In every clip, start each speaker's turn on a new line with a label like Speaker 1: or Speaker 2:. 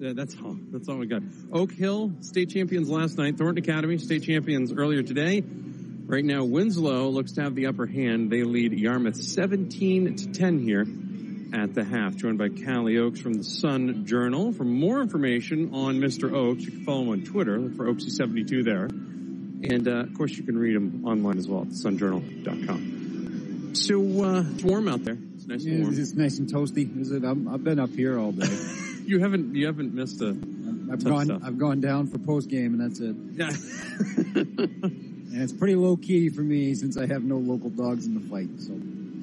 Speaker 1: That's all. That's all we got. Oak Hill, state champions last night. Thornton Academy, state champions earlier today. Right now, Winslow looks to have the upper hand. They lead Yarmouth 17 to 10 here at the half. Joined by Kalle Oakes from the Sun Journal. For more information on Mr. Oakes, you can follow him on Twitter. Look for Oaksy72 there. And uh, of course, you can read him online as well at sunjournal.com. So uh, it's warm out there. It's nice and warm.
Speaker 2: it's nice and toasty. Is it? I'm, I've been up here all day.
Speaker 1: You haven't you haven't missed a
Speaker 2: I've gone.
Speaker 1: stuff.
Speaker 2: I've gone down for post game, and that's it.
Speaker 1: yeah.
Speaker 2: And it's pretty low key for me since I have no local dogs in the fight. So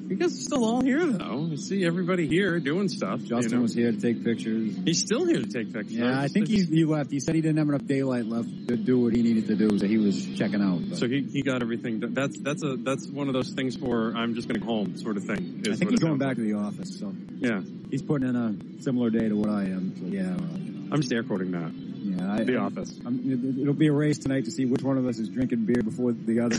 Speaker 1: you guys are still all here though. You see everybody here doing stuff.
Speaker 2: Justin
Speaker 1: you know.
Speaker 2: was here to take pictures.
Speaker 1: He's still here to take pictures.
Speaker 2: Yeah, I think he, he left. He said he didn't have enough daylight left to do what he needed to do, so he was checking out. But
Speaker 1: So he, he got everything. done. That's that's a that's one of those things for I'm just going to home sort of thing.
Speaker 2: I think he's going back to the office. So
Speaker 1: Yeah,
Speaker 2: he's putting in a similar day to what I am. So yeah, well, you know.
Speaker 1: I'm just air quoting that.
Speaker 2: yeah. I,
Speaker 1: The
Speaker 2: I-
Speaker 1: office.
Speaker 2: I'm, it- it'll be a race tonight to see which one of us is drinking beer before the other.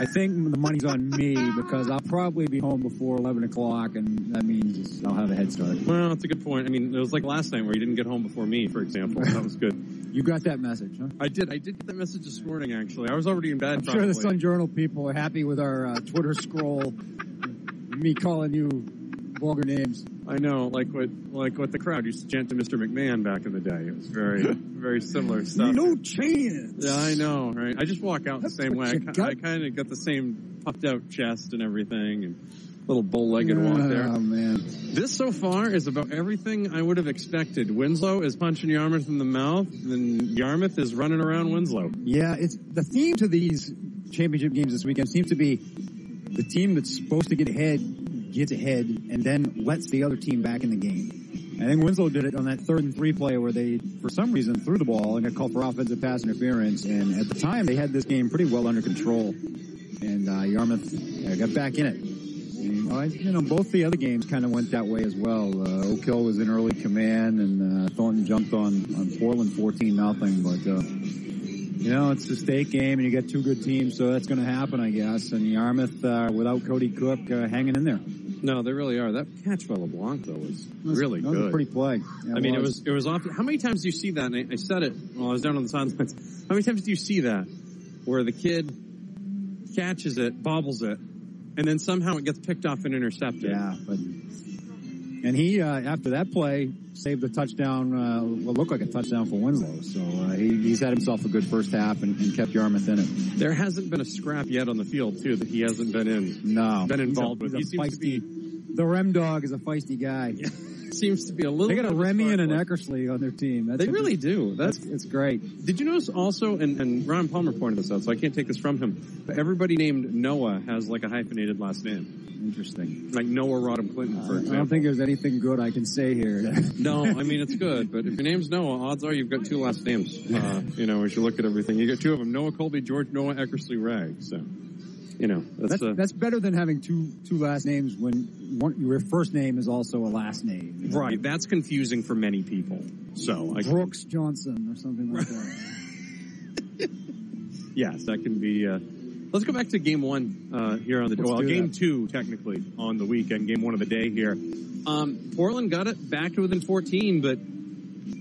Speaker 2: I think the money's on me because I'll probably be home before 11 o'clock, and that means I'll have a head start.
Speaker 1: Well, that's a good point. I mean, it was like last night where you didn't get home before me, for example. That was good.
Speaker 2: You got that message, huh?
Speaker 1: I did. I did get that message this morning. Actually, I was already in bed.
Speaker 2: I'm sure the Sun Journal people are happy with our uh, Twitter scroll. Me calling you vulgar names.
Speaker 1: I know, like what like what the crowd used to chant to Mr. McMahon back in the day. It was very very similar stuff.
Speaker 2: No chance.
Speaker 1: Yeah, I know, right? I just walk out the same way. I,
Speaker 2: you
Speaker 1: ki-
Speaker 2: got.
Speaker 1: I kind of got the same puffed out chest and everything, and little bow-legged walk there.
Speaker 2: Oh man.
Speaker 1: This so far is about everything I would have expected. Winslow is punching Yarmouth in the mouth, and Yarmouth is running around Winslow.
Speaker 2: Yeah, it's the theme to these championship games this weekend seems to be the team that's supposed to get ahead gets ahead and then lets the other team back in the game. I think Winslow did it on that third and three play where they, for some reason, threw the ball and got called for offensive pass interference. And at the time, they had this game pretty well under control. And uh, Yarmouth uh, got back in it. And, uh, you know, both the other games kind of went that way as well. Uh, Oak Hill was in early command, and uh, Thornton jumped on on Portland fourteen nothing. But uh, you know, it's a state game, and you get two good teams, so that's going to happen, I guess. And Yarmouth, uh, without Cody Cook, uh, hanging in there.
Speaker 1: No, they really are. That catch by LeBlanc though was
Speaker 2: was-
Speaker 1: really
Speaker 2: that was
Speaker 1: good.
Speaker 2: a pretty play. Yeah,
Speaker 1: I mean, it was it was often. How many times do you see that? And I, I said it while I was down on the sidelines. How many times do you see that where the kid catches it, bobbles it, and then somehow it gets picked off and intercepted?
Speaker 2: Yeah, but and he uh, after that play saved a touchdown. Uh, what looked like a touchdown for Winslow. So uh, he, he's had himself a good first half and, and kept Yarmouth in it.
Speaker 1: There hasn't been a scrap yet on the field too that he hasn't been in.
Speaker 2: No,
Speaker 1: Been involved
Speaker 2: he's a,
Speaker 1: with.
Speaker 2: he's
Speaker 1: He
Speaker 2: a
Speaker 1: seems to
Speaker 2: feisty. The Rem dog is a feisty guy.
Speaker 1: Seems to be a little.
Speaker 2: They got a Remy and an. Eckersley on their team. That's
Speaker 1: They really do. That's
Speaker 2: That's it's great.
Speaker 1: Did you notice also, and, and Ron Palmer pointed this out, so I can't take this from him, but everybody named Noah has like a hyphenated last name.
Speaker 2: Interesting.
Speaker 1: Like Noah Rodham Clinton, for
Speaker 2: I don't think there's anything good I can say here.
Speaker 1: No, I mean, it's good, but if your name's Noah, odds are you've got two last names. Uh, you know, as you look at everything. You got two of them, Noah Colby, George Noah Eckersley Rag. So, you know, that's,
Speaker 2: That's,
Speaker 1: uh,
Speaker 2: that's better than having two two last names when one, your first name is also a last name. you know?
Speaker 1: right. That's confusing for many people. So, I,
Speaker 2: Brooks Johnson or something like that.
Speaker 1: yes, that can be, uh, let's go back to game one, uh, here on the,
Speaker 2: Let's
Speaker 1: well, game
Speaker 2: that.
Speaker 1: two, technically, on the weekend, game one of the day here. Um, Portland got it back to within 14, but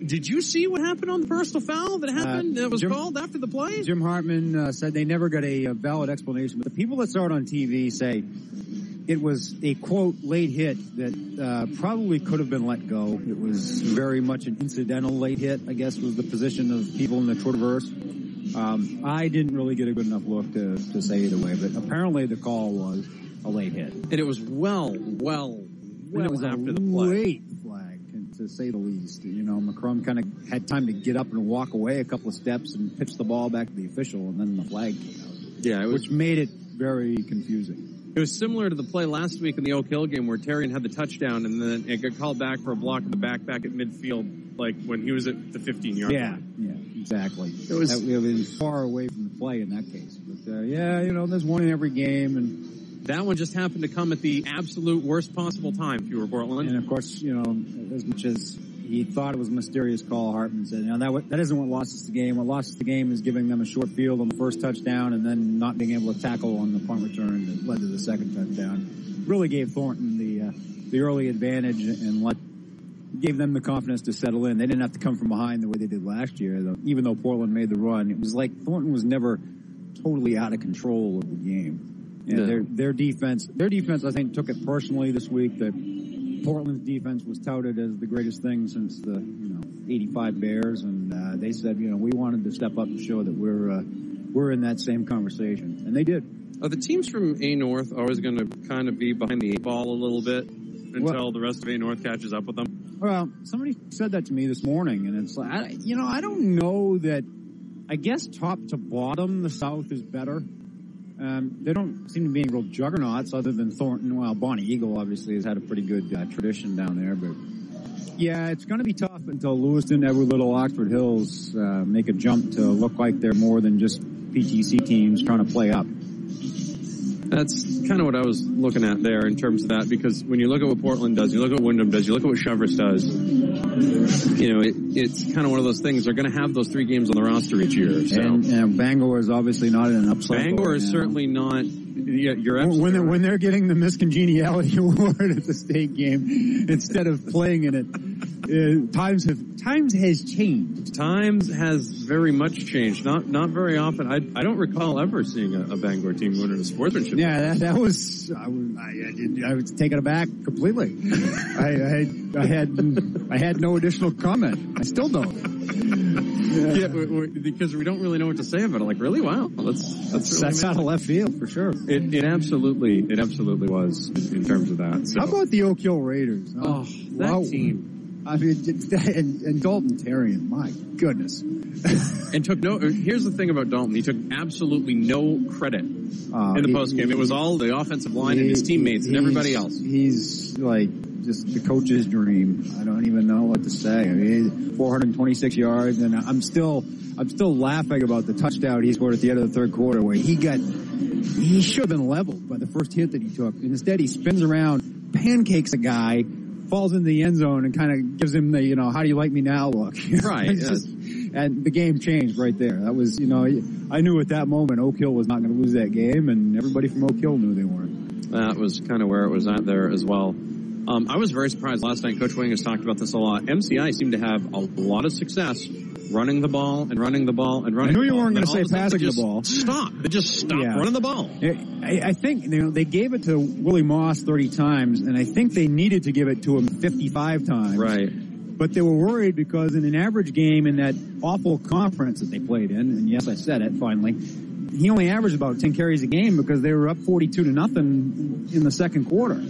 Speaker 1: did you see what happened on the personal foul that happened, that was
Speaker 2: Jim-
Speaker 1: called after the play?
Speaker 2: Jim Hartman uh, said they never got a, uh valid explanation, but the people that saw it on TV say it was a quote late hit that uh, probably could have been let go. It was very much an incidental late hit, I guess, was the position of people in the Twitterverse. Um, I didn't really get a good enough look to, to say either way, but apparently the call was a late hit.
Speaker 1: And it was well, well, well
Speaker 2: it was
Speaker 1: after the play.
Speaker 2: late flag, to say the least. You know, McCrum kind of had time to get up and walk away a couple of steps and pitch the ball back to the official, and then the flag came out,
Speaker 1: Yeah, it was
Speaker 2: which made it very confusing.
Speaker 1: It was similar to the play last week in the Oak Hill game where Therrien had the touchdown and then it got called back for a block in the back back at midfield, like when he was at the 15 yard
Speaker 2: Yeah,
Speaker 1: line.
Speaker 2: yeah, exactly.
Speaker 1: It was-
Speaker 2: that, it was far away from the play in that case. But uh, yeah, you know, there's one in every game, and
Speaker 1: That one just happened to come at the absolute worst possible time if you were Portland.
Speaker 2: and of course, you know, as much as he thought it was a mysterious call, Hartman said, "You know, that that isn't what lost us the game. What lost us the game is giving them a short field on the first touchdown, and then not being able to tackle on the punt return that led to the second touchdown. Really gave Thornton the uh, the early advantage and let gave them the confidence to settle in. They didn't have to come from behind the way they did last year. Though, even though Portland made the run, it was like Thornton was never totally out of control of the game. And
Speaker 1: Yeah.
Speaker 2: their their defense, their defense, I think, took it personally this week that Portland's defense was touted as the greatest thing since the you know '85 Bears, and uh, they said, you know, we wanted to step up and show that we're uh, we're in that same conversation, and they did.
Speaker 1: Are the teams from A North always going to kind of be behind the eight ball a little bit until
Speaker 2: Well-
Speaker 1: the rest of A North catches up with them?
Speaker 2: Well, somebody said that to me this morning, and it's like, I, you know, I don't know that. I guess top to bottom, the South is better. Um, they don't seem to be any real juggernauts other than Thornton. Well, Bonnie Eagle obviously has had a pretty good uh, tradition down there, but yeah, it's going to be tough until Lewiston, Edward Little, Oxford Hills uh, make a jump to look like they're more than just PTC teams trying to play up.
Speaker 1: That's kind of what I was looking at there in terms of that because when you look at what Portland does, you look at what Windham does, you look at what Cheverus does, you know, it, it's kind of one of those things. They're going to have those three games on the roster each year. So
Speaker 2: And, and Bangor is obviously not in an upside.
Speaker 1: Bangor is certainly not. Yeah, you're
Speaker 2: when they're,
Speaker 1: right.
Speaker 2: when they're getting the miscongeniality award at the state game instead of playing in it, uh, times have times has changed.
Speaker 1: Times has very much changed. Not not very often. I I don't recall ever seeing a, a Bangor team win in a sportsmanship.
Speaker 2: Yeah, that, that was I was I, I, did, I was taken aback completely. I, I I had I had no additional comment. I still don't.
Speaker 1: Yeah, we- we- because we don't really know what to say about it. Like, really? Wow, that's that's, really
Speaker 2: That's out of left field for sure.
Speaker 1: It, it absolutely, it absolutely was in, in terms of that. So.
Speaker 2: How about the Oak Hill Raiders? huh?
Speaker 1: oh, that
Speaker 2: Wow.
Speaker 1: team?
Speaker 2: I mean, and, and Dalton Therrien, my goodness.
Speaker 1: And took no. Here's the thing about Dalton: he took absolutely no credit
Speaker 2: Uh,
Speaker 1: in the
Speaker 2: he-
Speaker 1: post game. It was all the offensive line and his
Speaker 2: He-
Speaker 1: teammates and everybody else.
Speaker 2: He's like just the coach's dream. I don't even know what to say. I mean, 426 yards, and I'm still, I'm still laughing about the touchdown he scored at the end of the third quarter, where he got, he should have been leveled by the first hit that he took, and instead he spins around, pancakes a guy, falls into the end zone, and kind of gives him the, you know, how do you like me now look.
Speaker 1: Right,
Speaker 2: just- and the game changed right there. That was, you know, I knew at that moment Oak Hill was not going to lose that game, and everybody from Oak Hill knew they weren't.
Speaker 1: That was kind of where it was at there as well. Um, I was very surprised last night. Coach Wing has talked about this a lot. MCI seemed to have a lot of success running the ball and running the ball and running.
Speaker 2: I knew you weren't gonna say
Speaker 1: a
Speaker 2: passing the ball.
Speaker 1: Stop! They just stopped
Speaker 2: Yeah.
Speaker 1: running the ball.
Speaker 2: I, I think you know they gave it to Willie Moss 30 times, and I think they needed to give it to him 55 times.
Speaker 1: Right.
Speaker 2: But they were worried because in an average game in that awful conference that they played in, and yes, I said it finally, he only averaged about 10 carries a game because they were up 42 to nothing in the second quarter.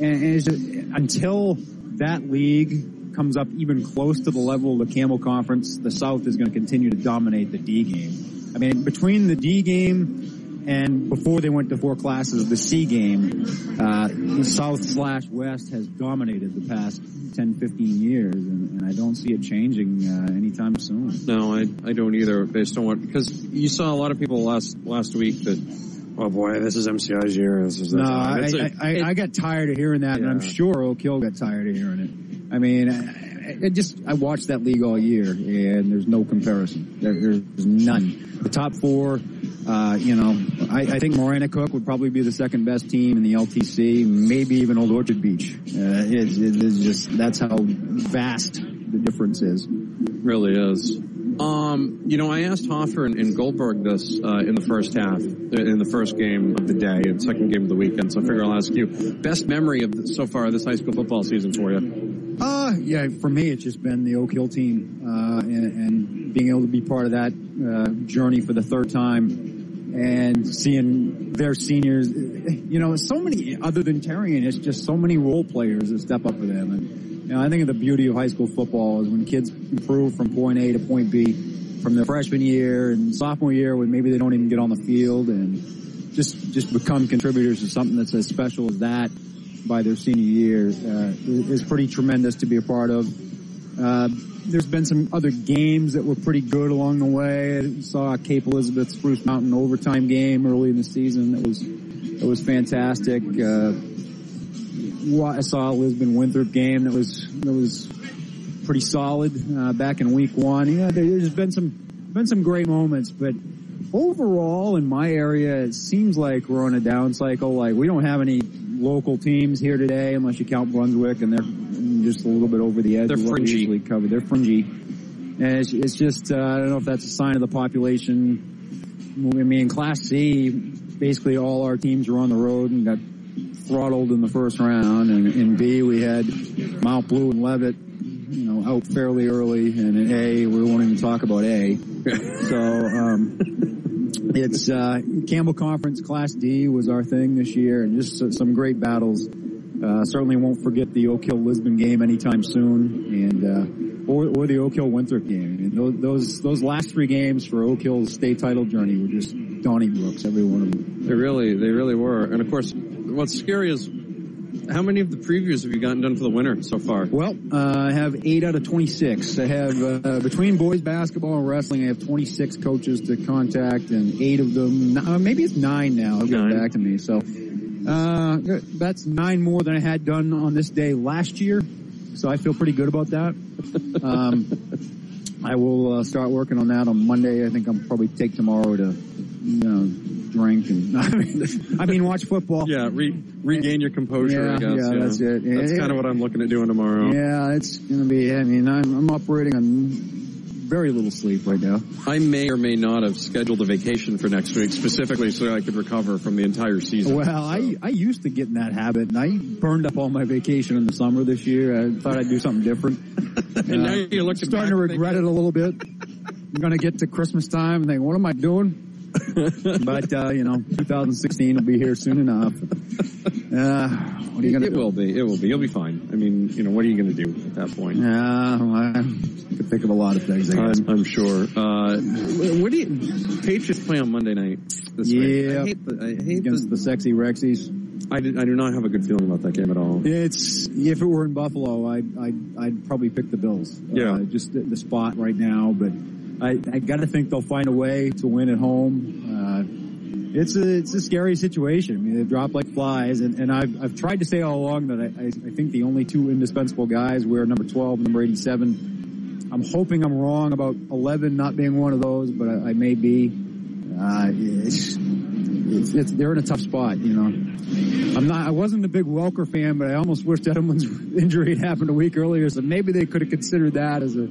Speaker 2: And, just, until that league comes up even close to the level of the Campbell Conference, the South is going to continue to dominate the D game. I mean, between the D game and before they went to four classes, the C game, uh, the South slash West has dominated the past 10, 15 years, and, and I don't see it changing uh, anytime soon.
Speaker 1: No, I I don't either. Based on what because you saw a lot of people last last week that. Oh boy, this is MCI's year. This is
Speaker 2: No,
Speaker 1: that.
Speaker 2: I,
Speaker 1: It's a-
Speaker 2: I, I, I got tired of hearing that, and I'm sure Oak Hill got tired of hearing it. I mean, I, I just I watched that league all year, and there's no comparison. There, there's none. The top four, uh, you know, I, I think Maranacook would probably be the second best team in the LTC, maybe even Old Orchard Beach. Uh, it, it is just that's how vast the difference is.
Speaker 1: really is. Um, you know, I asked Hoffer and, and Goldberg this uh, in the first half, in the first game of the day and second game of the weekend. So I figure I'll ask you best memory of the, so far this high school football season for you.
Speaker 2: Uh, yeah, for me, it's just been the Oak Hill team, uh, and, and being able to be part of that, uh, journey for the third time and seeing their seniors, you know, so many, other than Therrien, it's just so many role players that step up for them. And, you know, I think the beauty of high school football is when kids improve from point A to point B from their freshman year and sophomore year when maybe they don't even get on the field and, just just become contributors to something that's as special as that by their senior year uh, is pretty tremendous to be a part of. Uh, there's been some other games that were pretty good along the way. I saw Cape Elizabeth Spruce Mountain overtime game early in the season that was that was fantastic. Uh, I saw a Lisbon Winthrop game that was that was pretty solid uh, back in week one. Yeah, there's been some been some great moments, but overall in my area, it seems like we're on a down cycle. Like we don't have any local teams here today, unless you count Brunswick, and they're just a little bit over the edge.
Speaker 1: They're
Speaker 2: of what we
Speaker 1: fringy.
Speaker 2: usually cover. They're fringy, and it's, it's just uh, I don't know if that's a sign of the population. I mean, Class C, basically all our teams were on the road and got throttled in the first round, and in B we had Mount Blue and Leavitt, you know, out fairly early, and in A we won't even talk about A. so um, it's uh, Campbell Conference Class D was our thing this year, and just some great battles. Uh, certainly won't forget the Oak Hill Lisbon game anytime soon, and uh, or, or the Oak Hill Winthrop game. And those, those those last three games for Oak Hill's state title journey were just Donnie Brooks, every one of them.
Speaker 1: They really, they really were. And of course, what's scary is how many of the previews have you gotten done for the winter so far?
Speaker 2: Well, uh, I have eight out of 26. I have, uh, between boys basketball and wrestling, I have 26 coaches to contact and eight of them, uh, maybe it's nine now, have gotten back to me. So, uh, that's nine more than I had done on this day last year. So I feel pretty good about that. Um, I will uh, start working on that on Monday. I think I'll probably take tomorrow to, you know, drink and, I mean, I mean watch football.
Speaker 1: Yeah, re- regain your composure,
Speaker 2: Yeah,
Speaker 1: I guess.
Speaker 2: yeah, that's it.
Speaker 1: That's
Speaker 2: Yeah.
Speaker 1: kind of what I'm looking at doing tomorrow.
Speaker 2: Yeah, it's gonna be. I mean, I'm, I'm operating on very little sleep right now.
Speaker 1: I may or may not have scheduled a vacation for next week specifically so I could recover from the entire season.
Speaker 2: Well, I I used to get in that habit, and I burned up all my vacation in the summer this year. I thought I'd do something different.
Speaker 1: and now uh, you're looking
Speaker 2: starting
Speaker 1: back
Speaker 2: to
Speaker 1: and
Speaker 2: regret it a little bit. I'm gonna get to Christmas time and think, what am I doing? but uh, you know, 2016 will be here soon enough. Uh, what are you gonna
Speaker 1: It
Speaker 2: do?
Speaker 1: will be. It will be. You'll be fine. I mean, you know, what are you going to do at that point?
Speaker 2: Yeah, well, I could think of a lot of things. I guess.
Speaker 1: I'm, I'm sure. Uh, what do you, Patriots play on Monday night this week.
Speaker 2: Yeah.
Speaker 1: I hate the, I hate
Speaker 2: Against the
Speaker 1: the,
Speaker 2: sexy Rexies.
Speaker 1: I, did, I do not have a good feeling about that game at all.
Speaker 2: It's if it were in Buffalo, I'd I'd, I'd probably pick the Bills.
Speaker 1: Yeah.
Speaker 2: uh, just the, the spot right now, but I I got to think they'll find a way to win at home. Uh, it's a it's a scary situation. I mean, they drop like flies, and, and I've I've tried to say all along that I, I I think the only two indispensable guys were number twelve and number eighty seven. I'm hoping I'm wrong about eleven not being one of those, but I, I may be. Uh, it's, it's, it's they're in a tough spot, you know. I'm not. I wasn't a big Welker fan, but I almost wished Edelman's injury had happened a week earlier, so maybe they could have considered that as a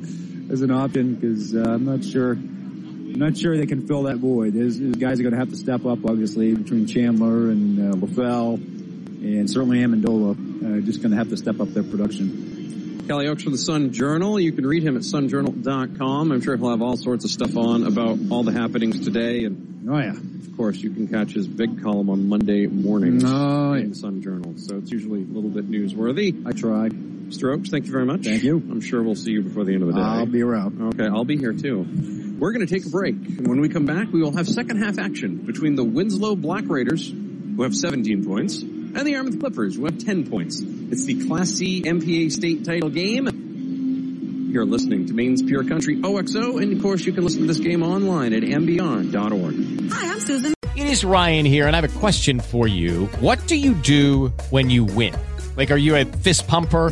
Speaker 2: as an option because uh, I'm not sure. I'm not sure they can fill that void. There's, there's guys are going to have to step up, obviously, between Chandler and uh, LaFell, and certainly Amendola. Uh, just going to have to step up their production.
Speaker 1: Kalle Oakes from the Sun Journal. You can read him at sunjournal.com. I'm sure he'll have all sorts of stuff on about all the happenings today. And
Speaker 2: Oh yeah.
Speaker 1: of course, you can catch his big column on Monday mornings
Speaker 2: Oh,
Speaker 1: in the Sun Journal. So it's usually a little bit newsworthy.
Speaker 2: I tried.
Speaker 1: Strokes, thank you very much.
Speaker 2: Thank you.
Speaker 1: I'm sure we'll see you before the end of the day.
Speaker 2: I'll be around.
Speaker 1: Okay, I'll be here too. We're going to take a break, and when we come back, we will have second half action between the Winslow Black Raiders, who have 17 points, and the Yarmouth Clippers, who have 10 points. It's the Class C MPA state title game. You're listening to Maine's Pure Country OXO, and of course, you can listen to this game online at mbr.org.
Speaker 3: Hi, I'm Susan.
Speaker 4: It is Ryan here, and I have a question for you. What do you do when you win? Like, are you a fist pumper?